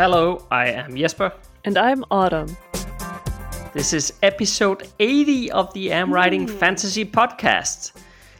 Hello, I am Jesper. And I'm Autumn. This is episode 80 of the Am Writing Fantasy Podcast.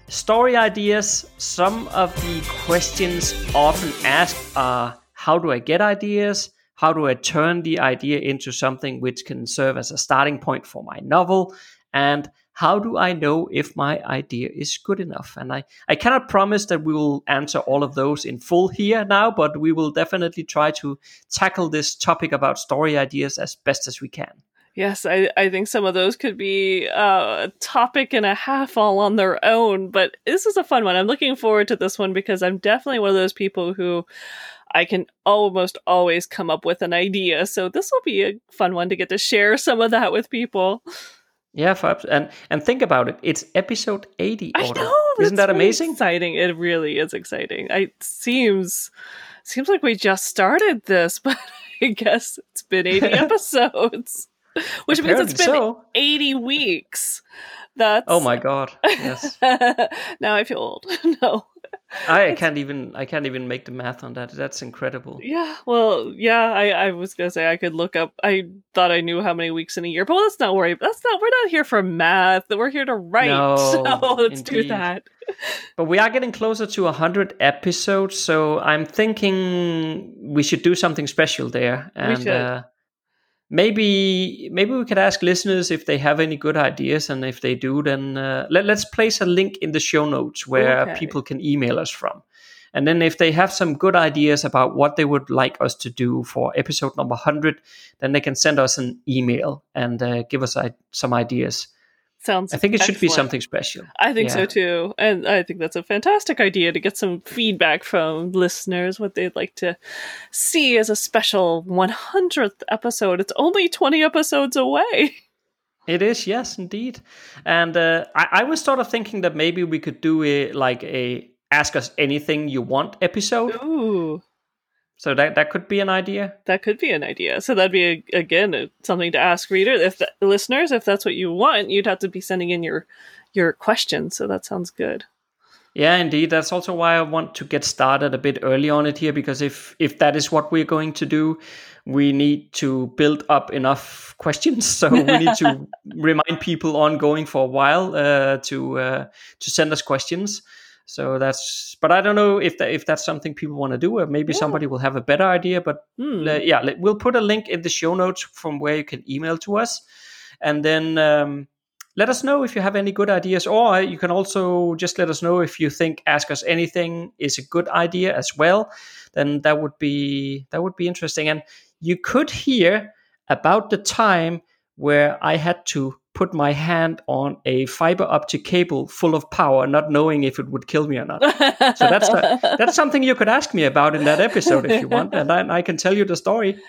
Story ideas. Some of the questions often asked are how do I get ideas? How do I turn the idea into something which can serve as a starting point for my novel? And how do I know if my idea is good enough? And I, I cannot promise that we will answer all of those in full here now, but we will definitely try to tackle this topic about story ideas as best as we can. Yes, I, I think some of those could be uh, a topic and a half all on their own, but this is a fun one. I'm looking forward to this one because I'm definitely one of those people who I can almost always come up with an idea. So this will be a fun one to get to share some of that with people. Yeah, Fabs. and and think about it. It's episode eighty. I know. Isn't that amazing? Exciting. It really is exciting. It seems seems like we just started this, but I guess it's been eighty episodes, which Apparently means it's been so. eighty weeks. That's Oh my god. Yes. now I feel old. no. I can't even I can't even make the math on that. That's incredible. Yeah, well, yeah, I, I was gonna say I could look up. I thought I knew how many weeks in a year, but let's not worry. That's not. We're not here for math. We're here to write. No, so let's do that. But we are getting closer to 100 episodes, so I'm thinking we should do something special there. And should. Uh, maybe maybe we could ask listeners if they have any good ideas, and if they do, then uh, let, let's place a link in the show notes where Okay. people can email us from. And then if they have some good ideas about what they would like us to do for episode number 100, then they can send us an email and uh, give us I- some ideas. Sounds. I think it should be something special. I think so too, and I think that's a fantastic idea to get some feedback from listeners what they'd like to see as a special 100th episode. It's only 20 episodes away. It is, yes, indeed. And uh, I, I was sort of thinking that maybe we could do a like a ask us anything you want episode. Ooh, So that that could be an idea. that could be an idea. So that'd be a, again a, something to ask readers, if the, listeners, if that's what you want, you'd have to be sending in your your questions. So that sounds good. Yeah, indeed. That's also why I want to get started a bit early on it here because if if that is what we're going to do, we need to build up enough questions. So we need to remind people ongoing for a while uh, to uh, to send us questions. So that's, but I don't know if that, if that's something people want to do, or maybe Yeah. somebody will have a better idea. But uh, yeah, we'll put a link in the show notes from where you can email to us, and then um, let us know if you have any good ideas, or you can also just let us know if you think "Ask Us Anything" is a good idea as well. Then that would be that would be interesting, and you could hear about the time where I had to put my hand on a fiber optic cable full of power, not knowing if it would kill me or not. So that's that's something you could ask me about in that episode if you want, and I, I can tell you the story.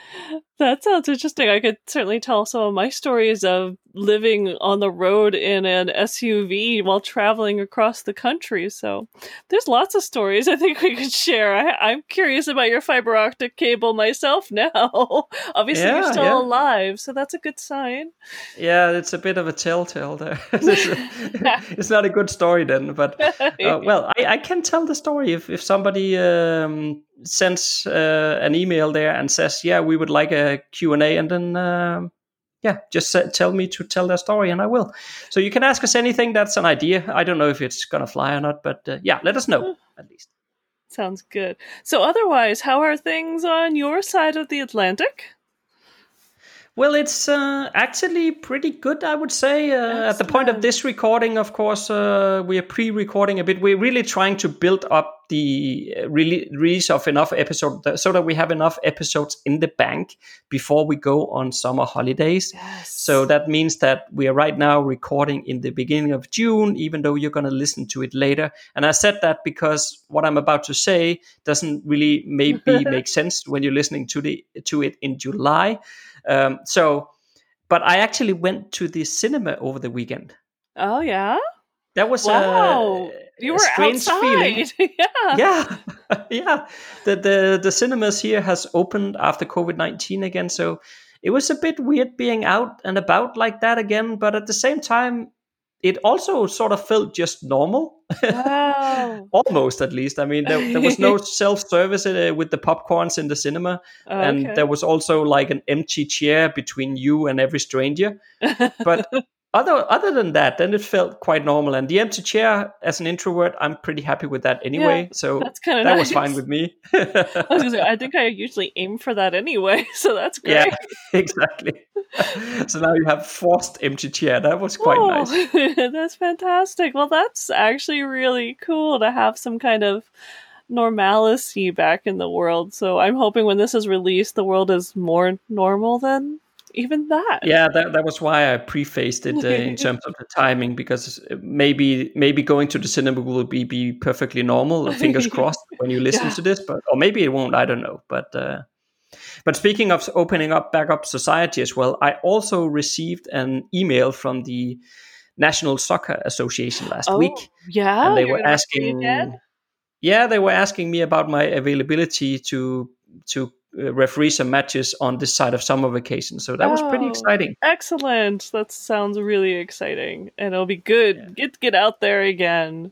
That sounds interesting. I could certainly tell some of my stories of living on the road in an SUV while traveling across the country. So there's lots of stories I think we could share. I, I'm curious about your fiber optic cable myself now. Obviously, Yeah, you're still yeah. alive, so that's a good sign. Yeah, it's a bit of a telltale there. it's, it's not a good story then, but uh, well, I, I can tell the story if if somebody um, sends uh, an email there and says, "Yeah, we would like a Q and A," and then. Um, yeah, just tell me to tell their story, and I will. So you can ask us anything. That's an idea. I don't know if it's gonna fly or not, but uh, yeah, let us know at least. Sounds good. So, otherwise, how are things on your side of the Atlantic? Well, it's uh, actually pretty good, I would say. Uh, at the point of this recording, of course, uh, we are pre recording a bit. We're really trying to build up the uh, rele- release of enough episodes so that we have enough episodes in the bank before we go on summer holidays. Yes. So that means that we are right now recording in the beginning of June, even though you're going to listen to it later. And I said that because what I'm about to say doesn't really maybe make sense when you're listening to the to it in July. Um, so, but I actually went to the cinema over the weekend. Oh yeah. That was Wow. a, You were strange outside. feeling. yeah. yeah yeah the, the the cinemas here has opened after covid-19 again so it was a bit weird being out and about like that again but at the same time it also sort of felt just normal Wow. almost at least i mean there, there was no self-service uh, with the popcorns in the cinema and Okay. there was also like an empty chair between you and every stranger but other other than that then it felt quite normal and the empty chair as an introvert i'm pretty happy with that anyway so that's kind of that nice. was fine with me I, was gonna say, I think I usually aim for that anyway, so that's great. yeah exactly so now you have forced empty chair that was quite Oh, nice that's fantastic. Well, that's actually really cool to have some kind of normalcy back in the world. So I'm hoping when this is released, the world is more normal than even that. yeah that, that was why i prefaced it uh, in terms of the timing because maybe maybe going to the cinema will be, be perfectly normal fingers crossed when you listen Yeah. to this but or maybe it won't i don't know but uh but speaking of opening up back up society as well i also received an email from the national soccer association last Oh, week yeah. and they were asking yeah they were asking me about my availability to to uh, referee some matches on this side of summer vacation so that was pretty Oh. exciting Excellent. That sounds really exciting, and it'll be good. Get get out there again.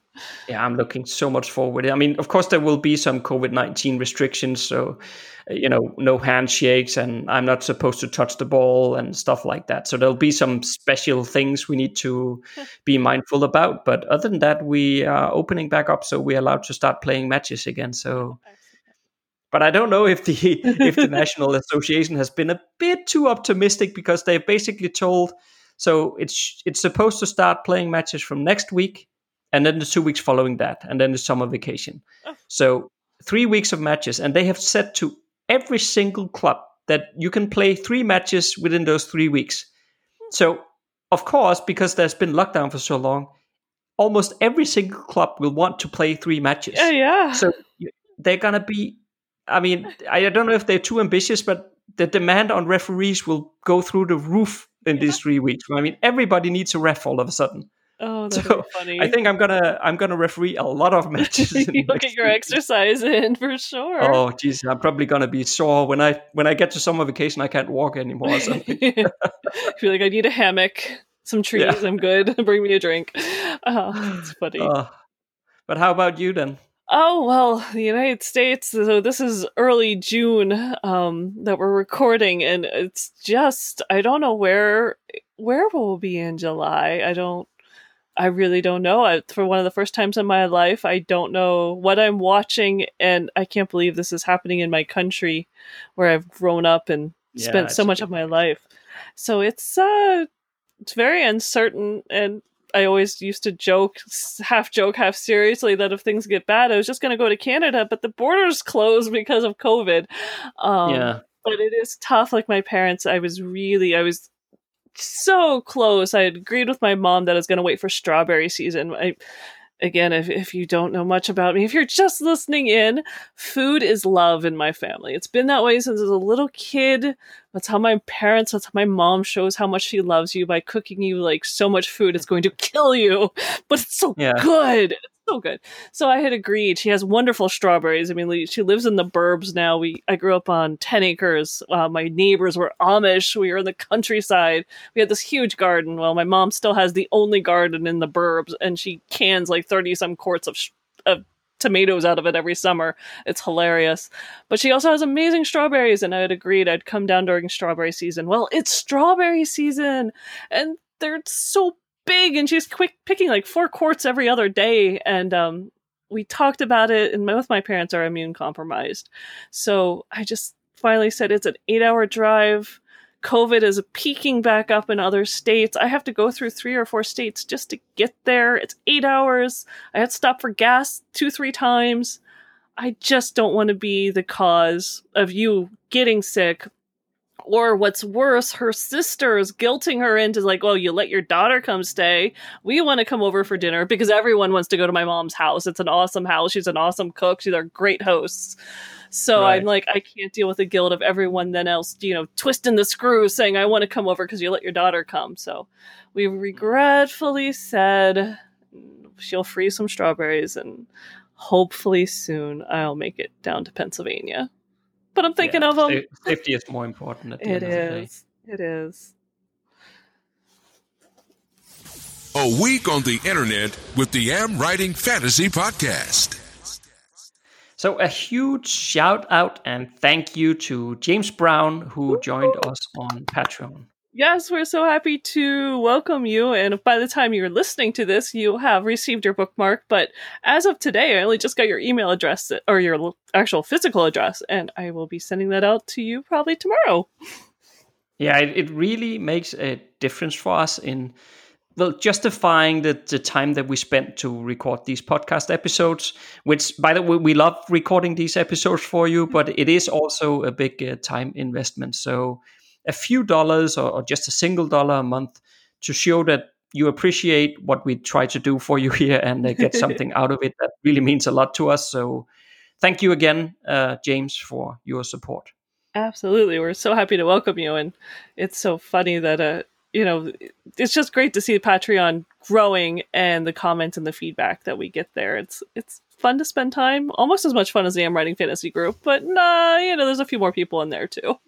yeah i'm looking so much forward i mean of course there will be some covid-19 restrictions so uh, you know no handshakes and i'm not supposed to touch the ball and stuff like that so there'll be some special things we need to be mindful about but other than that we are opening back up so we're allowed to start playing matches again so but I don't know if the if the National Association has been a bit too optimistic because they've basically told so it's it's supposed to start playing matches from next week and then the two weeks following that and then the summer vacation. Oh. So three weeks of matches and they have said to every single club that you can play three matches within those three weeks. Hmm. So of course, because there's been lockdown for so long, almost every single club will want to play three matches Yeah, yeah. so they're gonna be i mean i don't know if they're too ambitious but the demand on referees will go through the roof in these three weeks i mean everybody needs a ref all of a sudden oh, that's so, funny. i think i'm gonna i'm gonna referee a lot of matches You'll get your exercise in for sure. oh jeez, i'm probably gonna be sore when i when i get to summer vacation i can't walk anymore or something feel like I need a hammock, some trees. Yeah. I'm good. Bring me a drink. Oh, that's funny. Uh, but how about you then Oh well, the United States. So this is early June um, that we're recording, and it's just I don't know where where we'll be in July. I don't. I really don't know. I, for one of the first times in my life, I don't know what I'm watching, and I can't believe this is happening in my country, where I've grown up and Yeah, spent so much of my life. So it's uh, it's very uncertain, and I always used to joke, half joke, half seriously, that if things get bad, I was just going to go to Canada, but the borders closed because of COVID. Um, yeah But it is tough. Like my parents, I was really, I was so close. I agreed with my mom that I was going to wait for strawberry season. I, again, if, if you don't know much about me, if you're just listening in, food is love in my family. It's been that way since I was a little kid. That's how my parents, that's how my mom shows how much she loves you by cooking you like so much food it's going to kill you. But it's so Yeah. good. It's so good. So I had agreed. She has wonderful strawberries. I mean, she lives in the burbs now. We I grew up on 10 acres. Uh, my neighbors were Amish. We were in the countryside. We had this huge garden. Well, my mom still has the only garden in the burbs, and she cans like 30 some quarts of, sh- of tomatoes out of it every summer. It's hilarious. But she also has amazing strawberries, and I had agreed I'd come down during strawberry season. Well, it's strawberry season, and they're so big, and she's quick picking like four quarts every other day. And um, we talked about it, and both my parents are immune compromised. So I just finally said it's an eight hour drive. COVID is peaking back up in other states. I have to go through three or four states just to get there. It's eight hours. I had to stop for gas two, three times. I just don't want to be the cause of you getting sick. Or what's worse, her sisters guilting her into like, oh, you let your daughter come stay. We want to come over for dinner because everyone wants to go to my mom's house. It's an awesome house. She's an awesome cook. She's our great hosts. So right. I'm like, I can't deal with the guilt of everyone then else, you know, twisting the screws saying, I want to come over because you let your daughter come. So we regretfully said she'll freeze some strawberries and hopefully soon I'll make it down to Pennsylvania. But I'm thinking yeah, of them. Safety is more important. At the it end is. It is. A week on the internet with the Am Writing Fantasy Podcast. So, a huge shout out and thank you to James Brown, who joined us on Patreon. Yes, we're so happy to welcome you. And by the time you're listening to this, you have received your bookmark. But as of today, I only just got your email address or your actual physical address, and I will be sending that out to you probably tomorrow. Yeah, it, it really makes a difference for us in well justifying the, the time that we spent to record these podcast episodes which by the way we love recording these episodes for you but it is also a big uh, time investment so a few dollars or, or just a single dollar a month to show that you appreciate what we try to do for you here and uh, get something out of it that really means a lot to us so thank you again uh, james for your support absolutely we're so happy to welcome you and it's so funny that uh, you know, it's just great to see Patreon growing and the comments and the feedback that we get there. It's it's fun to spend time, almost as much fun as the Am Writing Fantasy group, but nah, you know, there's a few more people in there too.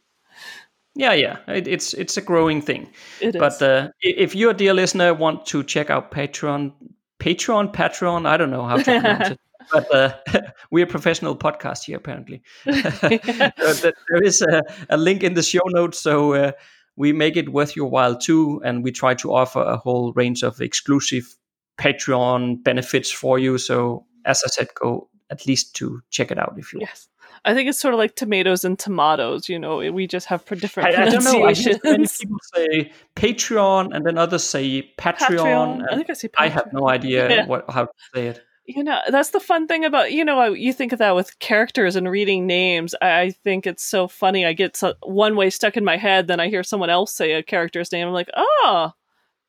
Yeah, yeah, it, it's it's a growing thing. It but uh, if you, a dear listener, want to check out Patreon, Patreon, Patreon, I don't know how to pronounce it. But uh, we're a professional podcast here, apparently. there is a, a, link in the show notes, so uh, we make it worth your while too, and we try to offer a whole range of exclusive Patreon benefits for you. So, as I said, go at least to check it out if you yes. I think it's sort of like tomatoes and tomatoes. You know, we just have different I, pronunciations. I don't know. Many people say Patreon, and then others say Patreon. Patreon. I think I say. Patreon. I have no idea yeah. what how to say it you know that's the fun thing about you know you think of that with characters and reading names i think it's so funny i get so, one way stuck in my head then i hear someone else say a character's name i'm like oh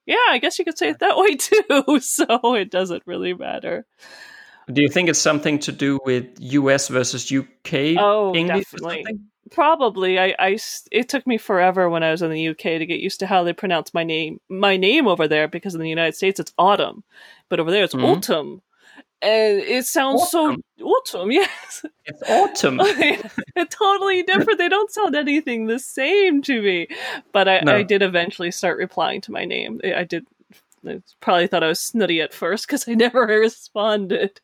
yeah i guess you could say it that way too so it doesn't really matter do you think it's something to do with us versus uk oh English definitely probably I, I it took me forever when i was in the uk to get used to how they pronounce my name my name over there because in the united states it's autumn but over there it's mm-hmm. autumn and it sounds autumn. so autumn. Yes, it's autumn. it's totally different. they don't sound anything the same to me. But I, no. I did eventually start replying to my name. I did. I probably thought I was snooty at first because I never responded.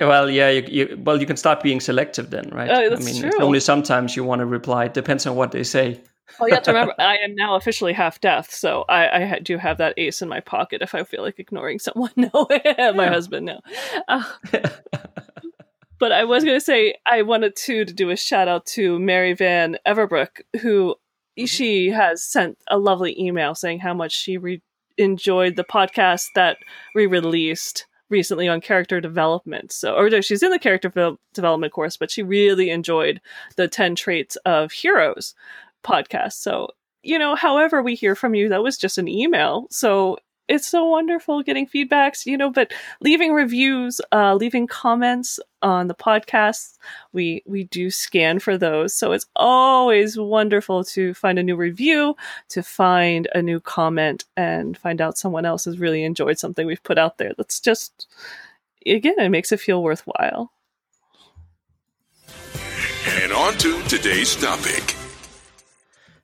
Well, yeah, you, you, well you can start being selective then, right? Uh, I mean, only sometimes you want to reply. It depends on what they say well, you have to remember, I am now officially half deaf, so I, I, do have that ace in my pocket if I feel like ignoring someone. No, my husband, no. Uh, but I was going to say, I wanted to, to do a shout out to Mary Van Everbrook, who mm-hmm. she has sent a lovely email saying how much she re- enjoyed the podcast that we released recently on character development. So, or no, she's in the character development course, but she really enjoyed the 10 traits of heroes podcast. So, you know, however we hear from you, that was just an email. So it's so wonderful getting feedbacks, you know, but leaving reviews, uh, leaving comments on the podcast, we we do scan for those. So it's always wonderful to find a new review, to find a new comment, and find out someone else has really enjoyed something we've put out there. That's just again, it makes it feel worthwhile. And on to today's topic.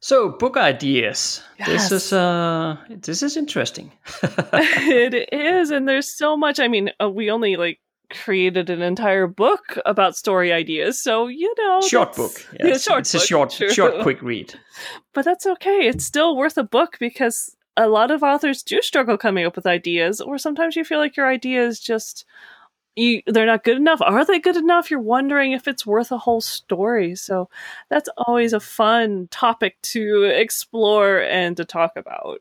So book ideas. Yes. This is uh this is interesting. it is and there's so much I mean uh, we only like created an entire book about story ideas. So, you know, short book. Yes. Yeah, short it's book, a short true. short quick read. But that's okay. It's still worth a book because a lot of authors do struggle coming up with ideas or sometimes you feel like your idea is just you, they're not good enough. Are they good enough? You're wondering if it's worth a whole story. So that's always a fun topic to explore and to talk about.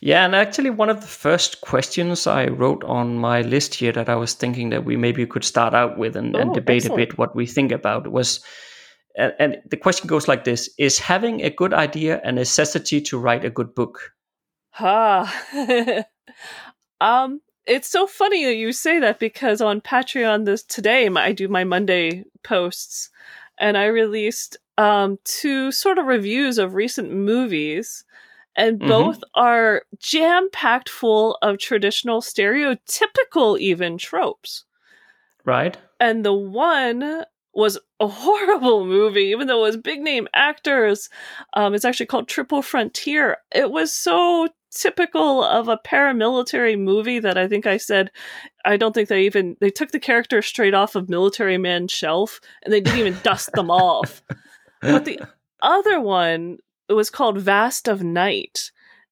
Yeah, and actually, one of the first questions I wrote on my list here that I was thinking that we maybe could start out with and, and Oh, debate excellent. a bit what we think about was, and, and the question goes like this: Is having a good idea a necessity to write a good book? Ha. um, it's so funny that you say that because on Patreon this today I do my Monday posts, and I released um two sort of reviews of recent movies, and Mhm. both are jam packed full of traditional, stereotypical even tropes. Right? and the one was a horrible movie, even though it was big name actors. Um, it's actually called Triple Frontier. It was so typical of a paramilitary movie that I think I said I don't think they even they took the character straight off of Military Man shelf and they didn't even dust them off. But the other one it was called Vast of Night.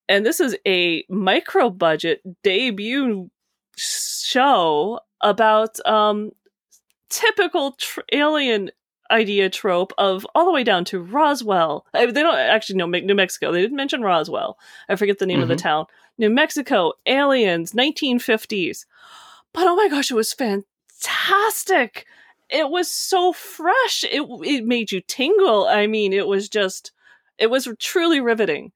And this is a micro budget debut show about um typical tr- alien idea trope of all the way down to Roswell. I, they don't actually know New Mexico. They didn't mention Roswell. I forget the name of the Mhm. town. New Mexico, aliens, 1950s. But oh my gosh, it was fantastic. It was so fresh. It it made you tingle. I mean, it was just it was truly riveting.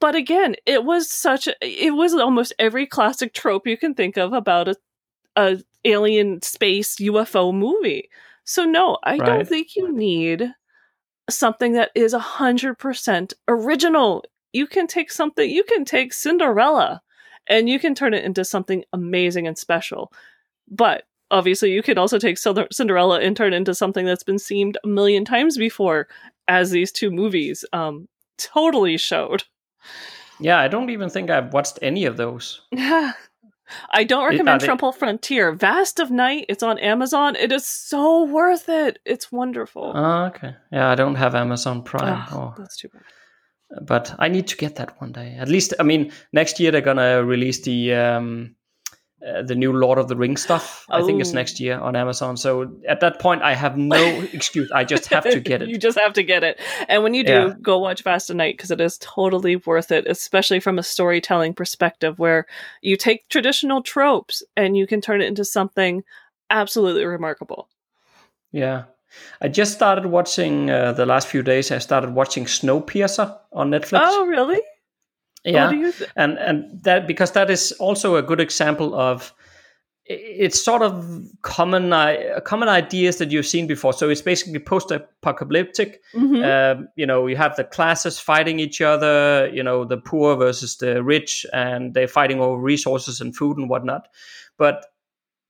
But again, it was such a, it was almost every classic trope you can think of about a a alien space UFO movie. So no, I don't think you need something that is a hundred percent original. You can take something. You can take Cinderella, and you can turn it into something amazing and special. But obviously, you can also take Cinderella and turn it into something that's been seen a million times before, as these two movies um, totally showed. Yeah, I don't even think I've watched any of those. I don't recommend they- Triple Frontier. Vast of Night, it's on Amazon. It is so worth it. It's wonderful. Oh, okay. Yeah, I don't have Amazon Prime. Ugh, or- that's too bad. but I need to get that one day. At least, I mean, next year they're gonna release the um, uh, the new Lord of the Rings stuff. I think it's Oh. next year on Amazon. So at that point, I have no excuse. I just have to get it. you just have to get it. And when you do, Yeah. go watch Vast of Night because it is totally worth it, especially from a storytelling perspective where you take traditional tropes and you can turn it into something absolutely remarkable. Yeah, I just started watching uh, the last few days. I started watching Snowpiercer on Netflix. Oh, really? Yeah, What do you th- and and that because that is also a good example of it's sort of common uh, common ideas that you've seen before. So it's basically post-apocalyptic. Mhm. Um, you know, you have the classes fighting each other. You know, the poor versus the rich, and they're fighting over resources and food and whatnot. But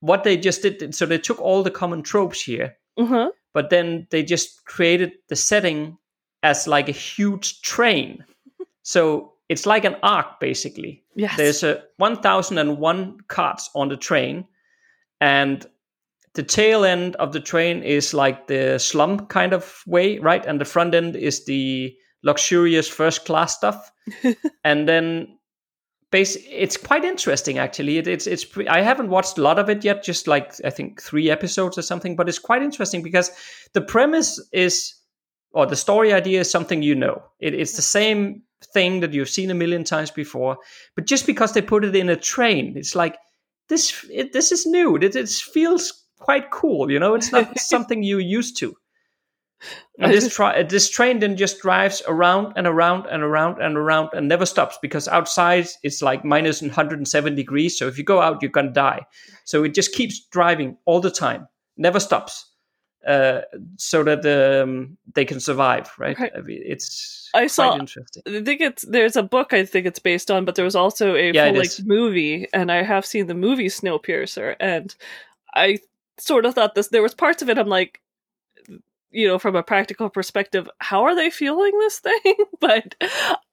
what they just did, so they took all the common tropes here, Mhm. but then they just created the setting as like a huge train. so it's like an ark basically. Yes. There's a 1001 carts on the train and the tail end of the train is like the slum kind of way, right? And the front end is the luxurious first class stuff. and then base it's quite interesting actually. It, it's it's I haven't watched a lot of it yet, just like I think 3 episodes or something, but it's quite interesting because the premise is or the story idea is something you know. It, it's the same thing that you've seen a million times before, but just because they put it in a train, it's like this. It, this is new. It, it feels quite cool. You know, it's not something you're used to. And this tra- uh, this train then just drives around and around and around and around and never stops because outside it's like minus 107 degrees. So if you go out, you're gonna die. So it just keeps driving all the time, never stops uh, so that um, they can survive. Right? Right. I mean, it's I saw- interesting. I think it's there's a book I think it's based on, but there was also a Yeah, full length movie, and I have seen the movie Snowpiercer, and I sort of thought this. There was parts of it I'm like, you know, from a practical perspective, how are they feeling this thing? but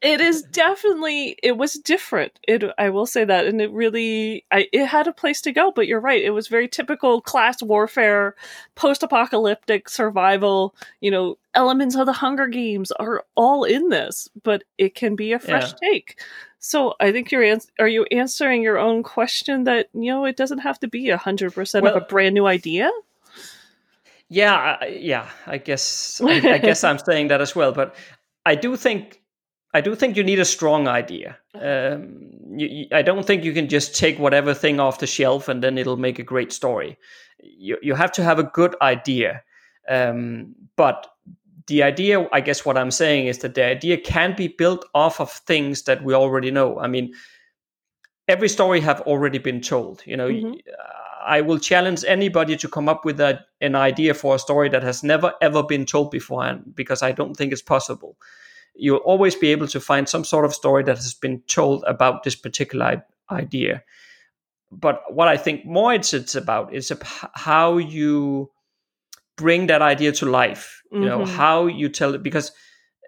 it is definitely it was different. It I will say that, and it really I it had a place to go. But you're right, it was very typical class warfare, post apocalyptic survival. You know, elements of the Hunger Games are all in this, but it can be a fresh take. So I think you're ans- are you answering your own question that you know it doesn't have to be a hundred percent of a brand new idea. Yeah, I- yeah. I guess I, I guess I'm saying that as well. But I do think I do think you need a strong idea. Um, you, you, I don't think you can just take whatever thing off the shelf and then it'll make a great story. You, you have to have a good idea. Um, but the idea, I guess, what I'm saying is that the idea can be built off of things that we already know. I mean, every story have already been told. You know, mm-hmm. I will challenge anybody to come up with a, an idea for a story that has never ever been told before, and because I don't think it's possible you'll always be able to find some sort of story that has been told about this particular idea. But what I think more it's, it's about is how you bring that idea to life. You mm-hmm. know how you tell it because,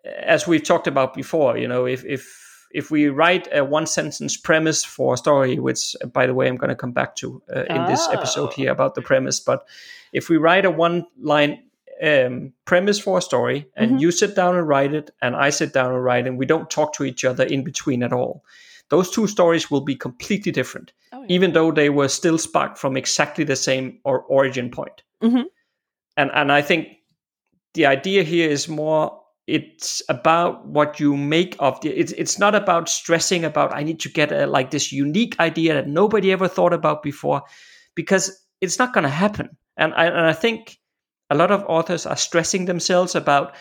as we've talked about before, you know if if if we write a one sentence premise for a story, which by the way I'm going to come back to uh, in oh. this episode here about the premise, but if we write a one line um, premise for a story, and mm-hmm. you sit down and write it, and I sit down and write, and we don't talk to each other in between at all. Those two stories will be completely different, oh, yeah. even though they were still sparked from exactly the same or origin point. Mm-hmm. And and I think the idea here is more it's about what you make of the it's it's not about stressing about i need to get a, like this unique idea that nobody ever thought about before because it's not going to happen. And I, and I think a lot of authors are stressing themselves about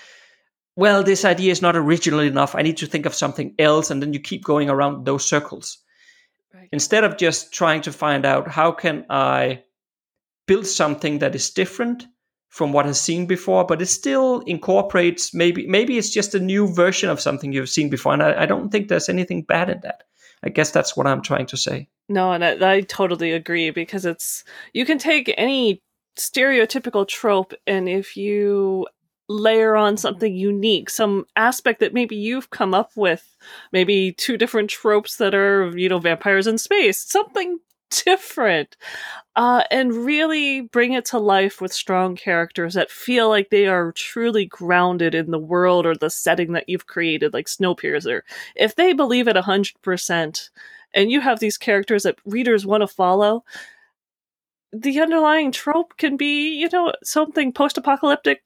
well this idea is not original enough. I need to think of something else and then you keep going around those circles. Right. instead of just trying to find out how can i build something that is different from what has seen before but it still incorporates maybe maybe it's just a new version of something you've seen before and i, I don't think there's anything bad in that. I guess that's what i'm trying to say. No and I, I totally agree because it's you can take any stereotypical trope and if you layer on something unique, some aspect that maybe you've come up with, maybe two different tropes that are, you know, vampires in space, something different, uh, and really bring it to life with strong characters that feel like they are truly grounded in the world or the setting that you've created, like Snowpiercer. If they believe it 100%, and you have these characters that readers want to follow, the underlying trope can be, you know, something post apocalyptic,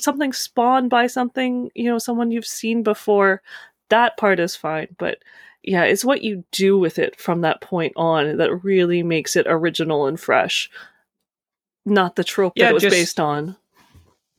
something spawned by something, you know, someone you've seen before. That part is fine. But yeah, it's what you do with it from that point on that really makes it original and fresh. Not the trope yeah, that it was just, based on.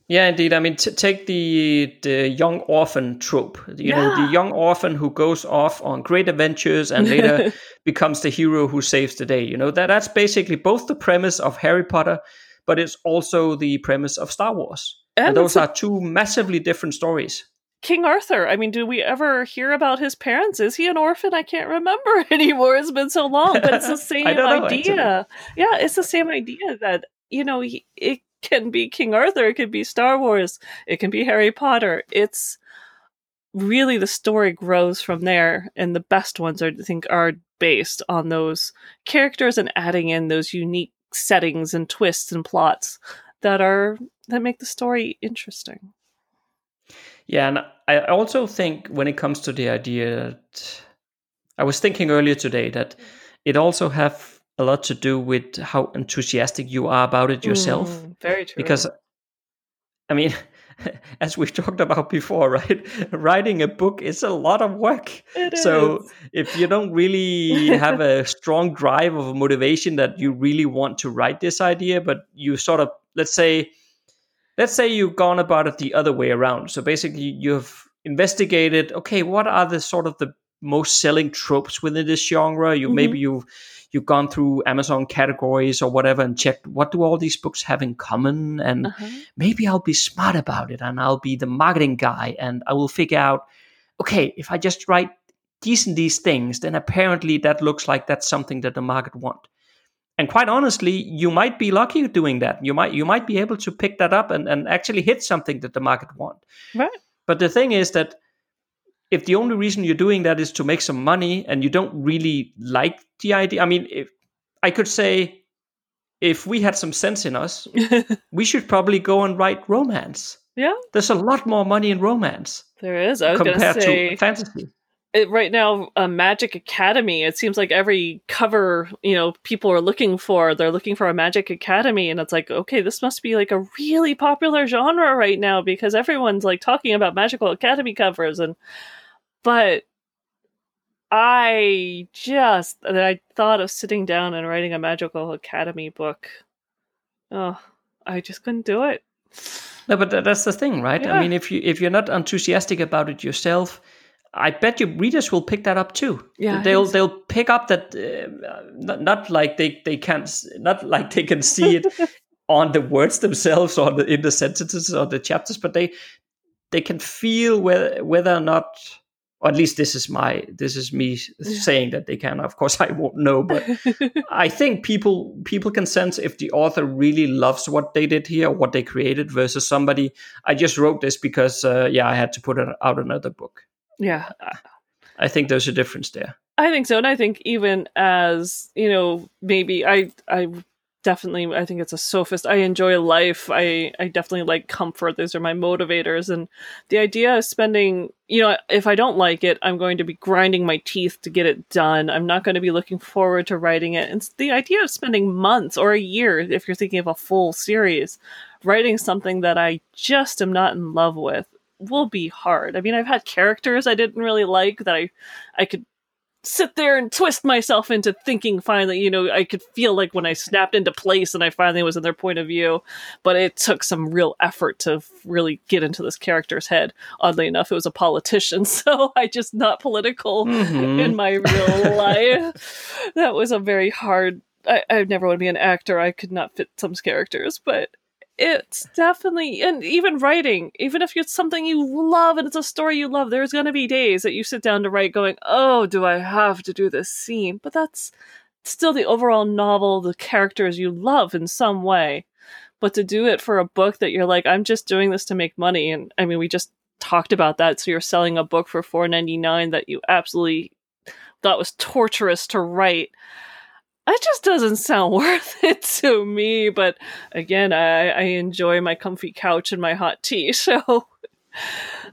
Yeah, indeed. I mean, t- take the the young orphan trope. You yeah. know, the young orphan who goes off on great adventures and later becomes the hero who saves the day. You know, that that's basically both the premise of Harry Potter, but it's also the premise of Star Wars. And, and those are two massively different stories. King Arthur. I mean, do we ever hear about his parents? Is he an orphan? I can't remember anymore. It's been so long, but it's the same idea. Know, yeah, it's the same idea that you know it can be King Arthur, it could be Star Wars, it can be Harry Potter. It's really the story grows from there, and the best ones I think are based on those characters and adding in those unique settings and twists and plots that are that make the story interesting. Yeah, and I also think when it comes to the idea that I was thinking earlier today that it also have a lot to do with how enthusiastic you are about it yourself. Mm, very true. Because, I mean, as we've talked about before, right? Writing a book is a lot of work. It so is. if you don't really have a strong drive of a motivation that you really want to write this idea, but you sort of let's say let's say you've gone about it the other way around. So basically you've investigated, okay, what are the sort of the most selling tropes within this genre? You mm-hmm. maybe you've you've gone through Amazon categories or whatever and checked what do all these books have in common, and uh-huh. maybe I'll be smart about it and I'll be the marketing guy and I will figure out, okay, if I just write these and these things, then apparently that looks like that's something that the market want. And quite honestly, you might be lucky doing that. You might you might be able to pick that up and, and actually hit something that the market want. Right. But the thing is that if the only reason you're doing that is to make some money and you don't really like the idea, I mean, if, I could say if we had some sense in us, we should probably go and write romance. Yeah. There's a lot more money in romance. There is. I was compared say, to fantasy. It, right now, a Magic Academy. It seems like every cover, you know, people are looking for. They're looking for a Magic Academy, and it's like, okay, this must be like a really popular genre right now because everyone's like talking about Magical Academy covers, and but I just I thought of sitting down and writing a magical academy book. Oh, I just couldn't do it. No, but that's the thing, right? Yeah. I mean, if you if you're not enthusiastic about it yourself, I bet your readers will pick that up too. Yeah, they'll so. they'll pick up that uh, not, not like they they can not like they can see it on the words themselves or the, in the sentences or the chapters, but they they can feel whether whether or not, or at least this is my this is me saying that they can. Of course, I won't know, but I think people people can sense if the author really loves what they did here, what they created, versus somebody. I just wrote this because uh, yeah, I had to put it out another book. Yeah, I think there's a difference there. I think so, and I think even as you know, maybe I I definitely I think it's a sophist. I enjoy life. I I definitely like comfort. Those are my motivators, and the idea of spending you know if I don't like it, I'm going to be grinding my teeth to get it done. I'm not going to be looking forward to writing it. And the idea of spending months or a year, if you're thinking of a full series, writing something that I just am not in love with will be hard. I mean, I've had characters I didn't really like that I I could sit there and twist myself into thinking finally, you know, I could feel like when I snapped into place and I finally was in their point of view, but it took some real effort to really get into this character's head. Oddly enough, it was a politician, so I just not political Mhm. in my real life. That was a very hard I, I never want to be an actor. I could not fit some characters, but it's definitely and even writing even if it's something you love and it's a story you love there's going to be days that you sit down to write going oh do i have to do this scene? But that's still the overall novel the characters you love in some way. But to do it for a book that you're like i'm just doing this to make money and i mean we just talked about that so you're selling a book for 4.99 that you absolutely thought was torturous to write that just doesn't sound worth it to me. But again, I, I enjoy my comfy couch and my hot tea, so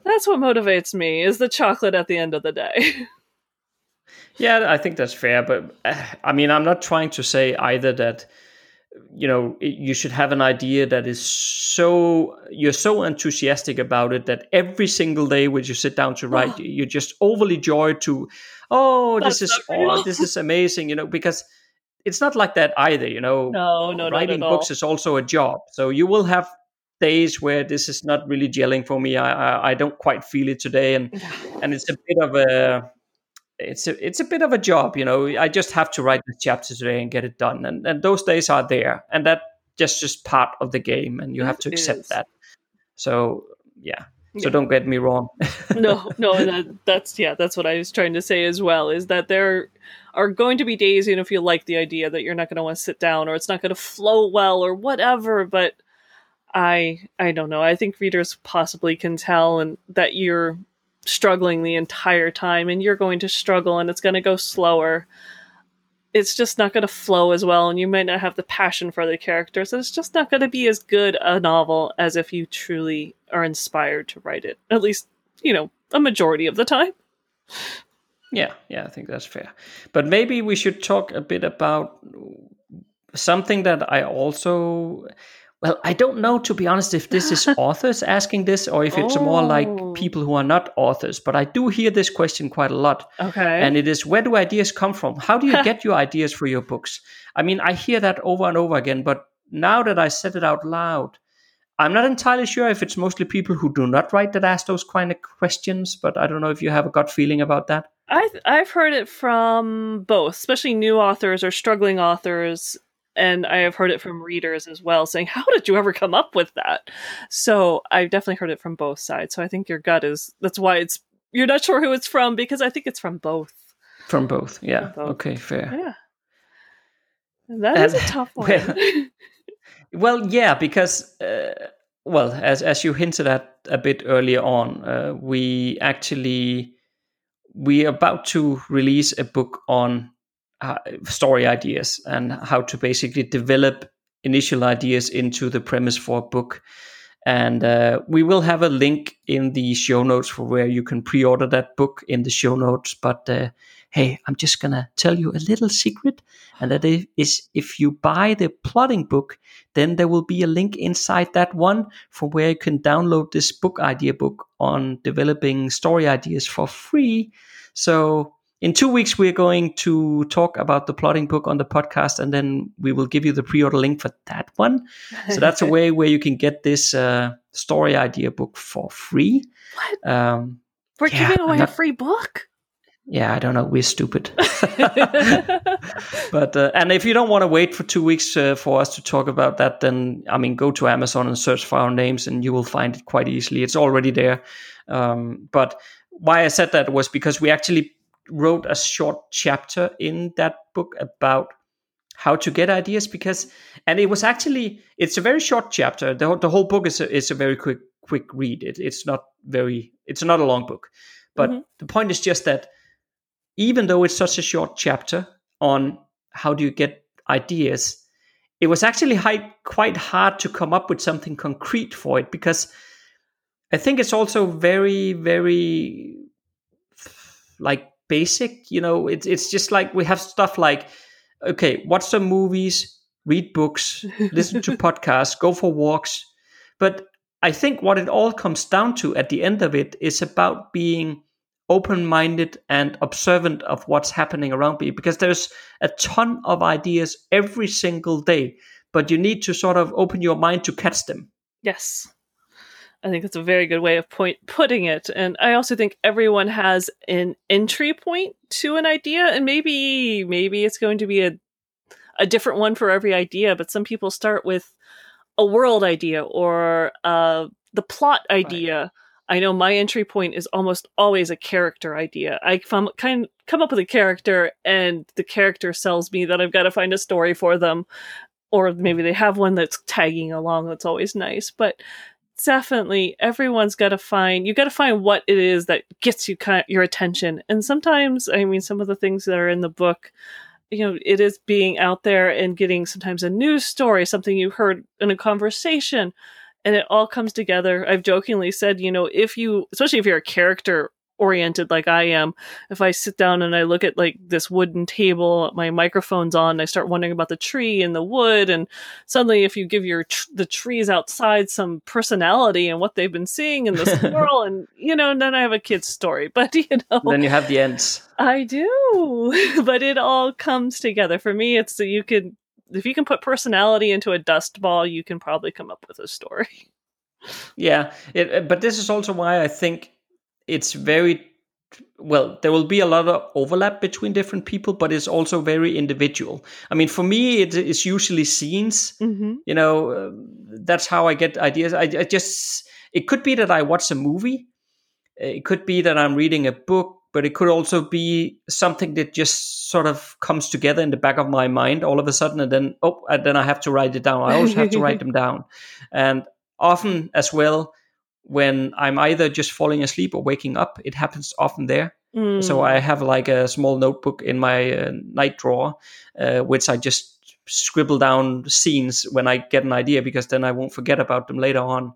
that's what motivates me is the chocolate at the end of the day. Yeah, I think that's fair. But I mean, I'm not trying to say either that you know you should have an idea that is so you're so enthusiastic about it that every single day when you sit down to write, you're just overly joyed to, oh, That's this is real. oh, this is amazing, you know, because it's not like that either. You know, No, no, writing books is also a job, so you will have days where this is not really gelling for me. I I, I don't quite feel it today, and and it's a bit of a it's a it's a bit of a job, you know. I just have to write the chapter today and get it done, and and those days are there, and that just just part of the game, and you have to accept is. that. So yeah, so don't get me wrong. no, no, that, that's yeah, that's what I was trying to say as well. Is that there are going to be days, even if you like the idea, that you're not going to want to sit down, or it's not going to flow well, or whatever. But I, I don't know. I think readers possibly can tell, and that you're struggling the entire time, and you're going to struggle, and it's going to go slower. It's just not going to flow as well, and you might not have the passion for the characters. And it's just not going to be as good a novel as if you truly are inspired to write it. At least you know, a majority of the time. Yeah, yeah, I think that's fair. But maybe we should talk a bit about something that I also well, I don't know to be honest if this is authors asking this or if it's more like Oh. people who are not authors, but I do hear this question quite a lot. Okay. And it is where do ideas come from? How do you get your ideas for your books? I mean, I hear that over and over again, but now that I said it out loud, I'm not entirely sure if it's mostly people who do not write that ask those kind of questions, but I don't know if you have a gut feeling about that. I I've heard it from both, especially new authors or struggling authors, and I have heard it from readers as well, saying, "How did you ever come up with that?" So I've definitely heard it from both sides. So I think your gut is that's why it's you're not sure who it's from because I think it's from both. From both, yeah. From both. Okay, fair. Yeah, And that is a tough one. well- Well, yeah, because uh, well, as as you hinted at a bit earlier on, uh, we actually we are about to release a book on uh, story ideas and how to basically develop initial ideas into the premise for a book. And uh, we will have a link in the show notes for where you can pre-order that book in the show notes. But uh, hey, I'm just gonna tell you a little secret, and that is if you buy the plotting book, then there will be a link inside that one for where you can download this book idea book on developing story ideas for free. So in two weeks we're going to talk about the plotting book on the podcast and then we will give you the pre-order link for that one. So that's a way where you can get this uh, story idea book for free. What? Um, we're yeah, giving away not, a free book yeah i don't know we're stupid. But uh, and if you don't want to wait for two weeks uh, for us to talk about that then i mean go to amazon and search for our names and you will find it quite easily. It's already there. Um, but why i said that was because we actually wrote a short chapter in that book about how to get ideas because and it was actually it's a very short chapter. The, the whole book is a, is a very quick quick read. It, it's not very it's not a long book. But mm-hmm. the point is just that even though it's such a short chapter on how do you get ideas it was actually high, quite hard to come up with something concrete for it because i think it's also very very like basic. You know, it's it's just like we have stuff like, okay, watch some movies, read books, listen to podcasts, go for walks. But I think what it all comes down to at the end of it is about being open minded and observant of what's happening around you because there's a ton of ideas every single day, but you need to sort of open your mind to catch them. Yes. I think that's a very good way of point putting it. And I also think everyone has an entry point to an idea, and maybe maybe it's going to be a a different one for every idea. But some people start with a world idea or uh, the plot idea. Right. I know my entry point is almost always a character idea. I come, kind come up with a character, and the character sells me that I've got to find a story for them, or maybe they have one that's tagging along. That's always nice, but definitely everyone's got to find you got to find what it is that gets you kind of your attention and sometimes i mean some of the things that are in the book you know it is being out there and getting sometimes a news story something you heard in a conversation and it all comes together i've jokingly said you know if you especially if you're a character oriented like I am, if I sit down and I look at like this wooden table, my microphone's on, I start wondering about the tree and the wood, and suddenly if you give your tr- the trees outside some personality and what they've been seeing in the squirrel, and you know, and then I have a kid's story. But you know, then you have the ends. I do, but it all comes together for me. It's that you could if you can put personality into a dust ball, you can probably come up with a story. Yeah, it, but this is also why I think it's very well there will be a lot of overlap between different people but it's also very individual i mean for me it is usually scenes mm-hmm. you know uh, that's how i get ideas I, I, just it could be that i watch a movie it could be that i'm reading a book but it could also be something that just sort of comes together in the back of my mind all of a sudden and then oh and then i have to write it down i always have to write them down and often as well when I'm either just falling asleep or waking up. It happens often there. Mm. So I have like a small notebook in my uh, night drawer, uh, which I just scribble down scenes when I get an idea because then I won't forget about them later on.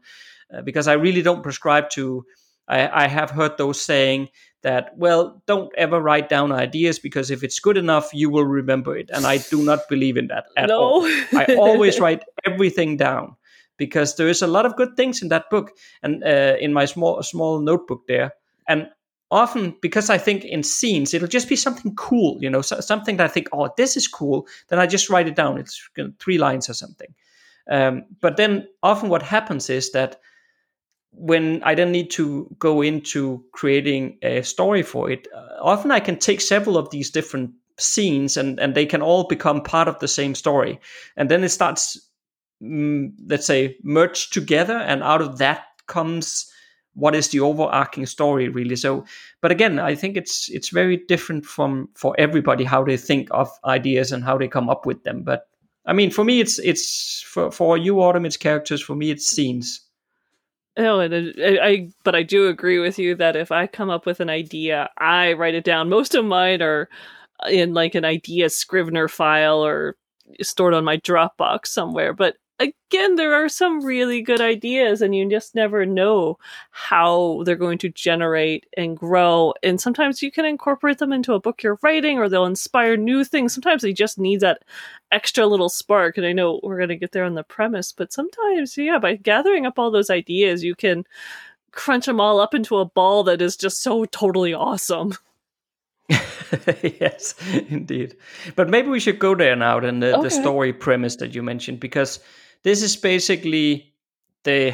Uh, because I really don't prescribe to. I, I have heard those saying that well, don't ever write down ideas because if it's good enough, you will remember it, and I do not believe in that at no. all. I always write everything down because there is a lot of good things in that book and uh, in my small small notebook there. And often because I think in scenes it'll just be something cool, you know, so, something that I think, oh, this is cool. Then I just write it down. It's you know, three lines or something. Um, but then often what happens is that when I then need to go into creating a story for it, uh, often I can take several of these different scenes and and they can all become part of the same story, and then it starts mm, let's say merged together and out of that comes what is the overarching story really. So but again i think it's it's very different from for everybody how they think of ideas and how they come up with them. But i mean for me it's it's for for you autumn it's characters. For me it's scenes Oh, and I, I, but I do agree with you that if I come up with an idea, I write it down. Most of mine are in like an idea Scrivener file or stored on my Dropbox somewhere. But again, there are some really good ideas, and you just never know how they're going to generate and grow. And sometimes you can incorporate them into a book you're writing, or they'll inspire new things. Sometimes they just need that extra little spark. And I know we're going to get there on the premise, but sometimes, yeah, by gathering up all those ideas, you can crunch them all up into a ball that is just so totally awesome. yes, indeed. But maybe we should go there now, then the, okay. the story premise that you mentioned, because this is basically the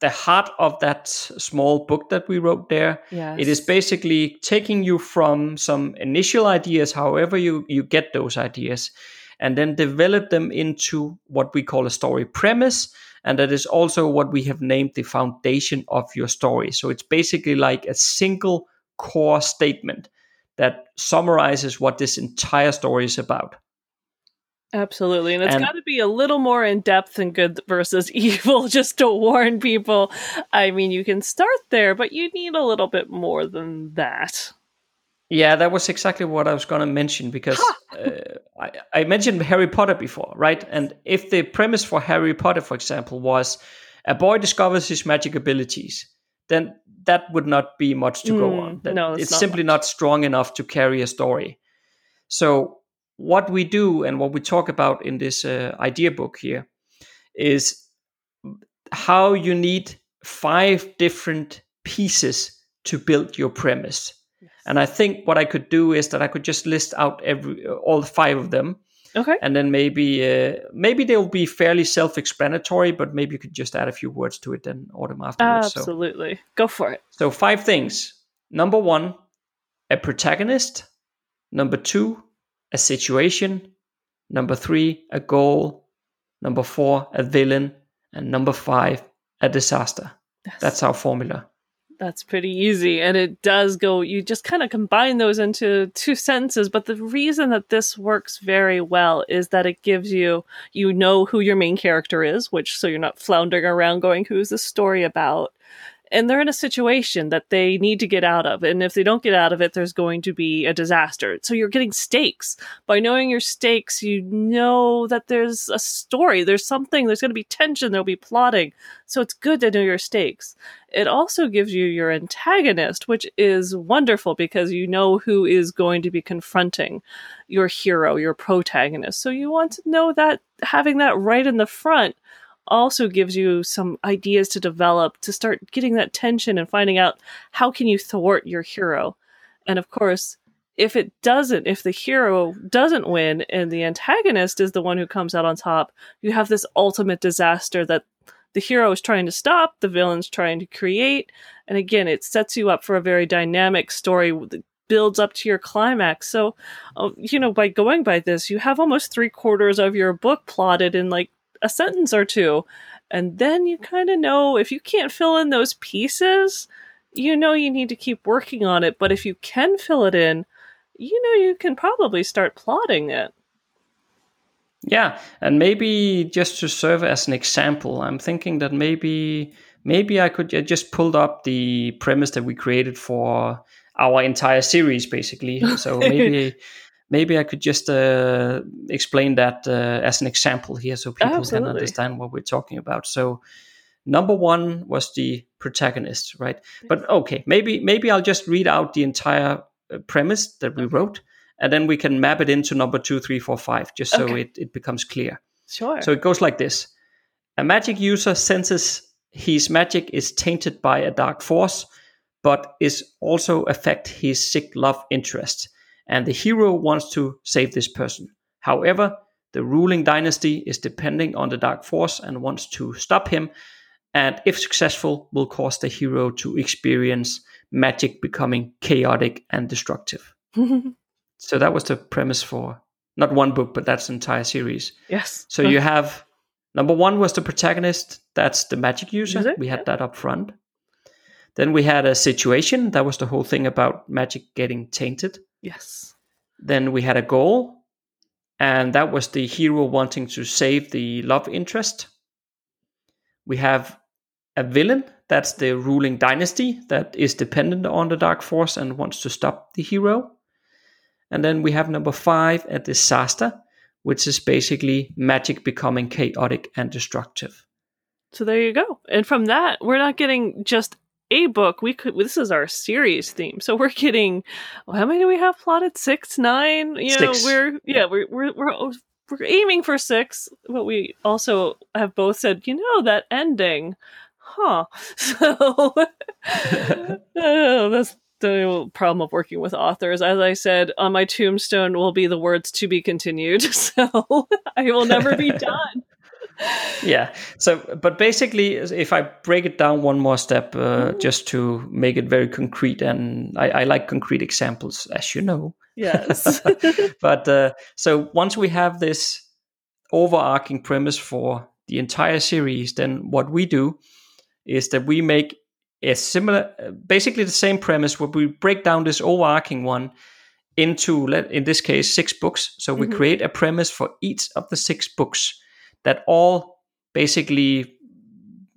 the heart of that small book that we wrote there. Yes. It is basically taking you from some initial ideas, however you, you get those ideas, and then develop them into what we call a story premise. And that is also what we have named the foundation of your story. So it's basically like a single core statement that summarizes what this entire story is about. Absolutely. And it's got to be a little more in depth than good versus evil, just to warn people. I mean, you can start there, but you need a little bit more than that. Yeah, that was exactly what I was going to mention because uh, I, I mentioned Harry Potter before, right? And if the premise for Harry Potter, for example, was a boy discovers his magic abilities, then that would not be much to mm, go on. That, no, it's, it's not simply much. not strong enough to carry a story. So what we do and what we talk about in this uh, idea book here is how you need five different pieces to build your premise. Yes. And I think what I could do is that I could just list out every all five of them. Okay. And then maybe uh, maybe they'll be fairly self-explanatory, but maybe you could just add a few words to it then autumn afterwards. Absolutely. So, Go for it. So five things. Number one, a protagonist. Number two, a situation. Number three, a goal. Number four, a villain. And number five, a disaster. That's, That's our formula. That's pretty easy. And it does go, you just kind of combine those into two sentences. But the reason that this works very well is that it gives you, you know who your main character is, which so you're not floundering around going, who's the story about? And they're in a situation that they need to get out of. And if they don't get out of it, there's going to be a disaster. So you're getting stakes. By knowing your stakes, you know that there's a story, there's something, there's going to be tension, there'll be plotting. So it's good to know your stakes. It also gives you your antagonist, which is wonderful because you know who is going to be confronting your hero, your protagonist. So you want to know that having that right in the front also gives you some ideas to develop to start getting that tension and finding out how can you thwart your hero. And of course, if it doesn't, if the hero doesn't win and the antagonist is the one who comes out on top, you have this ultimate disaster that the hero is trying to stop, the villain's trying to create. And again, it sets you up for a very dynamic story that builds up to your climax. So, uh, you know, by going by this, you have almost three quarters of your book plotted in like a sentence or two. And then you kind of know if you can't fill in those pieces, you know you need to keep working on it. But if you can fill it in, you know you can probably start plotting it. Yeah, and maybe just to serve as an example, I'm thinking that maybe maybe I could just pulled up the premise that we created for our entire series, basically. So maybe maybe I could just uh, explain that uh, as an example here so people Absolutely. can understand what we're talking about. So number one was the protagonist, right? But okay, maybe maybe I'll just read out the entire uh, premise that we wrote, and then we can map it into number two, three, four, five, just so okay. it, it becomes clear. Sure. So it goes like this: A magic user senses his magic is tainted by a dark force, but is also affect his sick love interest and the hero wants to save this person. However, the ruling dynasty is depending on the Dark Force and wants to stop him, and if successful, will cause the hero to experience magic becoming chaotic and destructive. so that was the premise for not one book, but that's entire series. Yes. So you have number one was the protagonist, that's the magic user. We had yeah. that up front. Then we had a situation, that was the whole thing about magic getting tainted. Yes. Then we had a goal, and that was the hero wanting to save the love interest. We have a villain, that's the ruling dynasty that is dependent on the Dark Force and wants to stop the hero. And then we have number five, a disaster, which is basically magic becoming chaotic and destructive. So there you go. And from that, we're not getting just a book. We could. This is our series theme, so we're getting. Well, how many do we have plotted? Six, nine. You know, we're yeah, we're we're we're oh, we're aiming for six, but we also have both said, you know, that ending, huh? So oh, that's the problem of working with authors. As I said, on my tombstone will be the words "to be continued," so I will never be done. Yeah. So, but basically, if I break it down one more step, uh, just to make it very concrete, and I, I like concrete examples, as you know. Yes. but uh, so once we have this overarching premise for the entire series, then what we do is that we make a similar, basically the same premise, where we break down this overarching one into, let in this case, six books. So we Mhm. create a premise for each of the six books that all basically,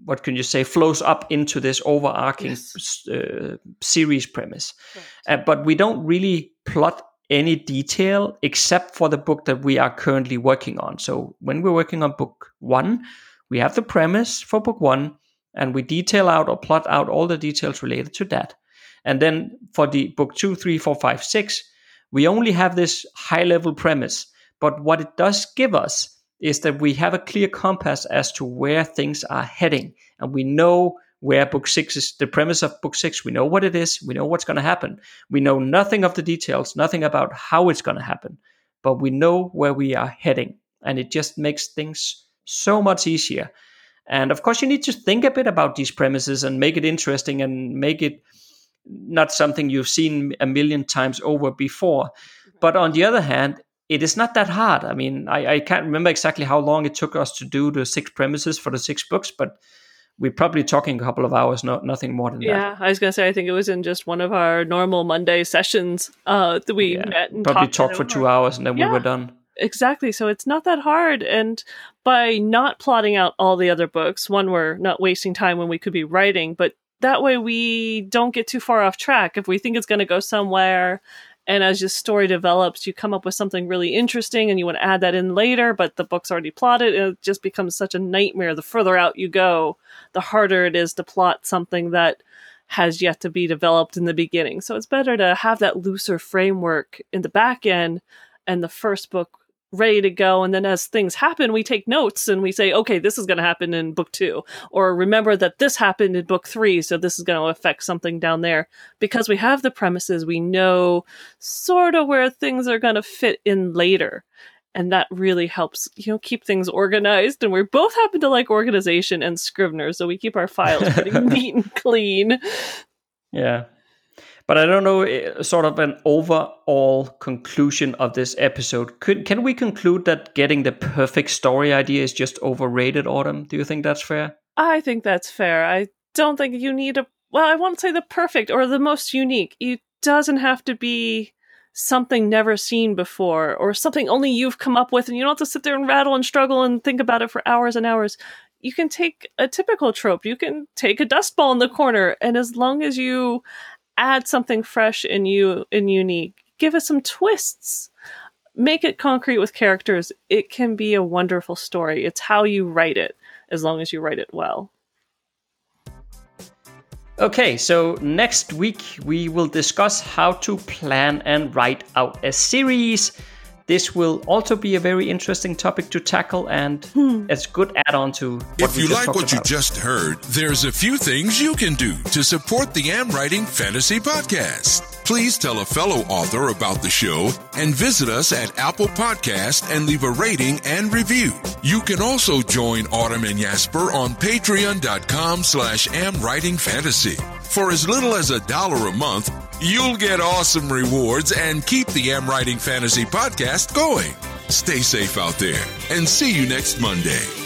what can you say, flows up into this overarching Yes. uh, series premise. Uh, but we don't really plot any detail except for the book that we are currently working on. So when we're working on book one, we have the premise for book one and we detail out or plot out all the details related to that. And then for the book two, three, four, five, six, we only have this high level premise. But what it does give us is that we have a clear compass as to where things are heading. And we know where book six is the premise of book six. We know what it is, we know what's going to happen. We know nothing of the details, nothing about how it's going to happen, but we know where we are heading. And it just makes things so much easier. And of course, you need to think a bit about these premises and make it interesting and make it not something you've seen a million times over before. But on the other hand, it is not that hard. I mean, I, I can't remember exactly how long it took us to do the six premises for the six books, but we're probably talking a couple of hours, no, nothing more than that. Yeah, I was gonna say I think it was in just one of our normal Monday sessions uh, that we Yeah, met and Probably talked, talked for two hours and then Yeah. we were done. Exactly. So it's not that hard. And by not plotting out all the other books, one, we're not wasting time when we could be writing, but that way we don't get too far off track. If we think it's going to go somewhere, and as your story develops, you come up with something really interesting and you want to add that in later, but the book's already plotted, and it just becomes such a nightmare. The further out you go, the harder it is to plot something that has yet to be developed in the beginning. So it's better to have that looser framework in the back end and the first book ready to go. And then as things happen, we take notes and we say, okay, this is going to happen in book two. Or remember that this happened in book three. So this is going to affect something down there. Because we have the premises, we know sort of where things are going to fit in later. And that really helps, you know, keep things organized. And we both happen to like organization and Scrivener. So we keep our files pretty neat and clean. Yeah. But I don't know, eh, sort of an overall conclusion of this episode. Could can we conclude that getting the perfect story idea is just overrated, Autumn? Do you think that's fair? I think that's fair. I don't think you need a well, I won't say the perfect or the most unique. It doesn't have to be something never seen before or something only you've come up with and you don't have to sit there and rattle and struggle and think about it for hours and hours. You can take a typical trope. You can take a dust ball in the corner and as long as you add something fresh and you and unique, give it some twists. Make it concrete with characters. It can be a wonderful story. It's how you write it as long as you write it well. Okay, so next week we will discuss how to plan and write out a series. This will also be a very interesting topic to tackle, and hmm. it's good add-on to what If we you just like talked what you just heard, there's a few things you can do to support the Am Writing Fantasy Podcast. Please tell a fellow author about the show and visit us at Apple Podcast and leave a rating and review. You can also join Autumn and Jesper on patreon.com slash amwritingfantasy. For as little as a dollar a month, you'll get awesome rewards and keep the Am Writing Fantasy Podcast going. Stay safe out there and see you next Monday.